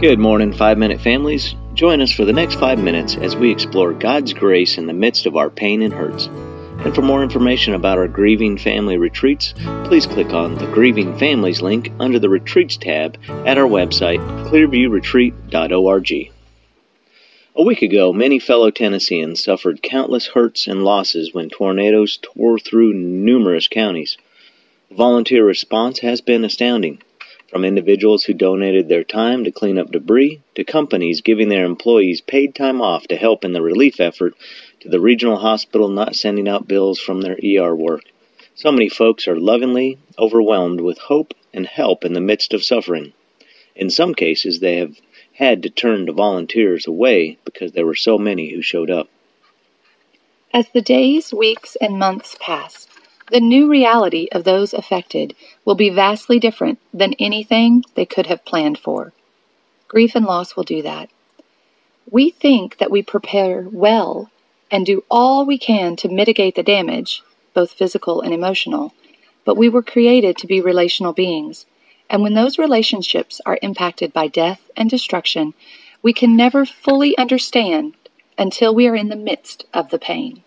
Good morning, five minute families. Join us for the next five minutes as we explore God's grace in the midst of our pain and hurts. And for more information about our Grieving Family Retreats, please click on the Grieving Families link under the Retreats tab at our website, clearviewretreat.org. A week ago, many fellow Tennesseans suffered countless hurts and losses when tornadoes tore through numerous counties. The volunteer response has been astounding. From individuals who donated their time to clean up debris, to companies giving their employees paid time off to help in the relief effort, to the regional hospital not sending out bills from their ER work. So many folks are lovingly overwhelmed with hope and help in the midst of suffering. In some cases, they have had to turn to volunteers away because there were so many who showed up. As the days, weeks, and months pass, the new reality of those affected will be vastly different than anything they could have planned for. Grief and loss will do that. We think that we prepare well and do all we can to mitigate the damage, both physical and emotional. But we were created to be relational beings, and when those relationships are impacted by death and destruction, we can never fully understand until we are in the midst of the pain.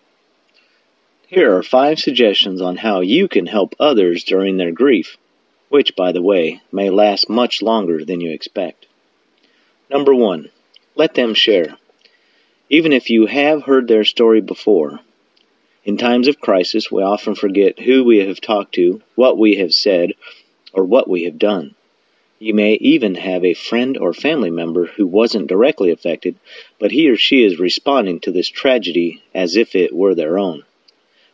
Here are five suggestions on how you can help others during their grief, which, by the way, may last much longer than you expect. Number one, let them share even if you have heard their story before. In times of crisis, we often forget who we have talked to, what we have said, or what we have done. You may even have a friend or family member who wasn't directly affected, but he or she is responding to this tragedy as if it were their own.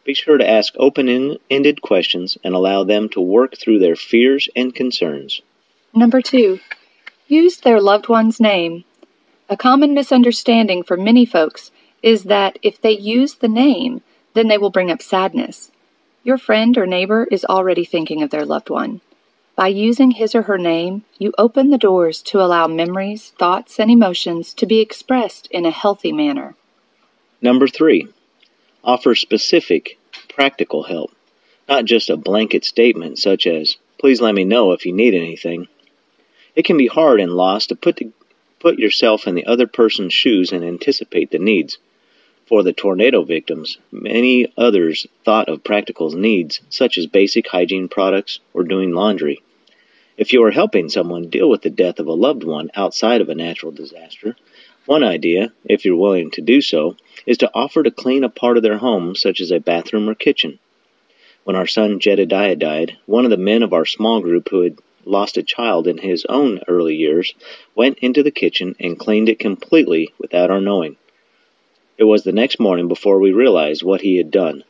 Be sure to ask open ended questions and allow them to work through their fears and concerns. Number two, use their loved one's name a common misunderstanding for many folks is that if they use the name, then they will bring up sadness. Your friend or neighbor is already thinking of their loved one. By using his or her name, you open the doors to allow memories, thoughts, and emotions to be expressed in a healthy manner. Number three, offer specific, practical help, not just a blanket statement such as, please let me know if you need anything. It can be hard in loss to put put yourself in the other person's shoes and anticipate the needs. For the tornado victims, many others thought of practical needs, such as basic hygiene products or doing laundry. If you are helping someone deal with the death of a loved one outside of a natural disaster, one idea, if you're willing to do so, is to offer to clean a part of their home, such as a bathroom or kitchen. When our son Jedediah died, one of the men of our small group who had lost a child in his own early years, went into the kitchen and cleaned it completely without our knowing. It was the next morning before we realized what he had done.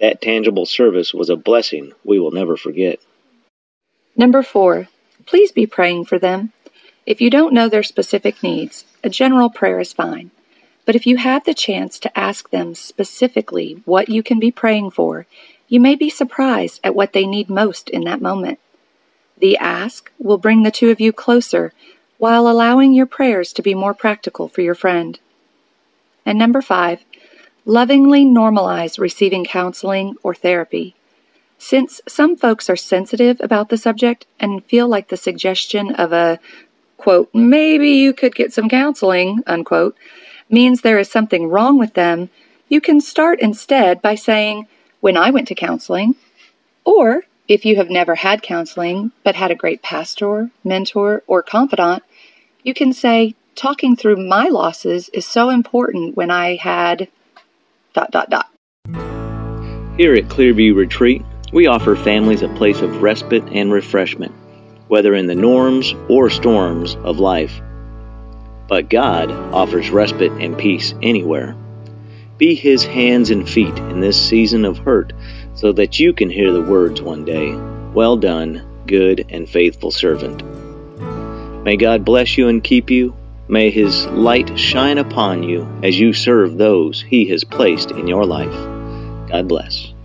That tangible service was a blessing we will never forget. Number four, please be praying for them. If you don't know their specific needs, a general prayer is fine. But if you have the chance to ask them specifically what you can be praying for, you may be surprised at what they need most in that moment. The ask will bring the two of you closer while allowing your prayers to be more practical for your friend. And number five, lovingly normalize receiving counseling or therapy. Since some folks are sensitive about the subject and feel like the suggestion of a, quote, maybe you could get some counseling, unquote, means there is something wrong with them, you can start instead by saying, when I went to counseling, or if you have never had counseling but had a great pastor, mentor, or confidant, you can say, talking through my losses is so important when I had dot dot dot. Here at Clearview Retreat, we offer families a place of respite and refreshment, whether in the norms or storms of life. But God offers respite and peace anywhere. Be His hands and feet in this season of hurt so that you can hear the words one day Well done, good and faithful servant. May God bless you and keep you. May His light shine upon you as you serve those He has placed in your life. God bless.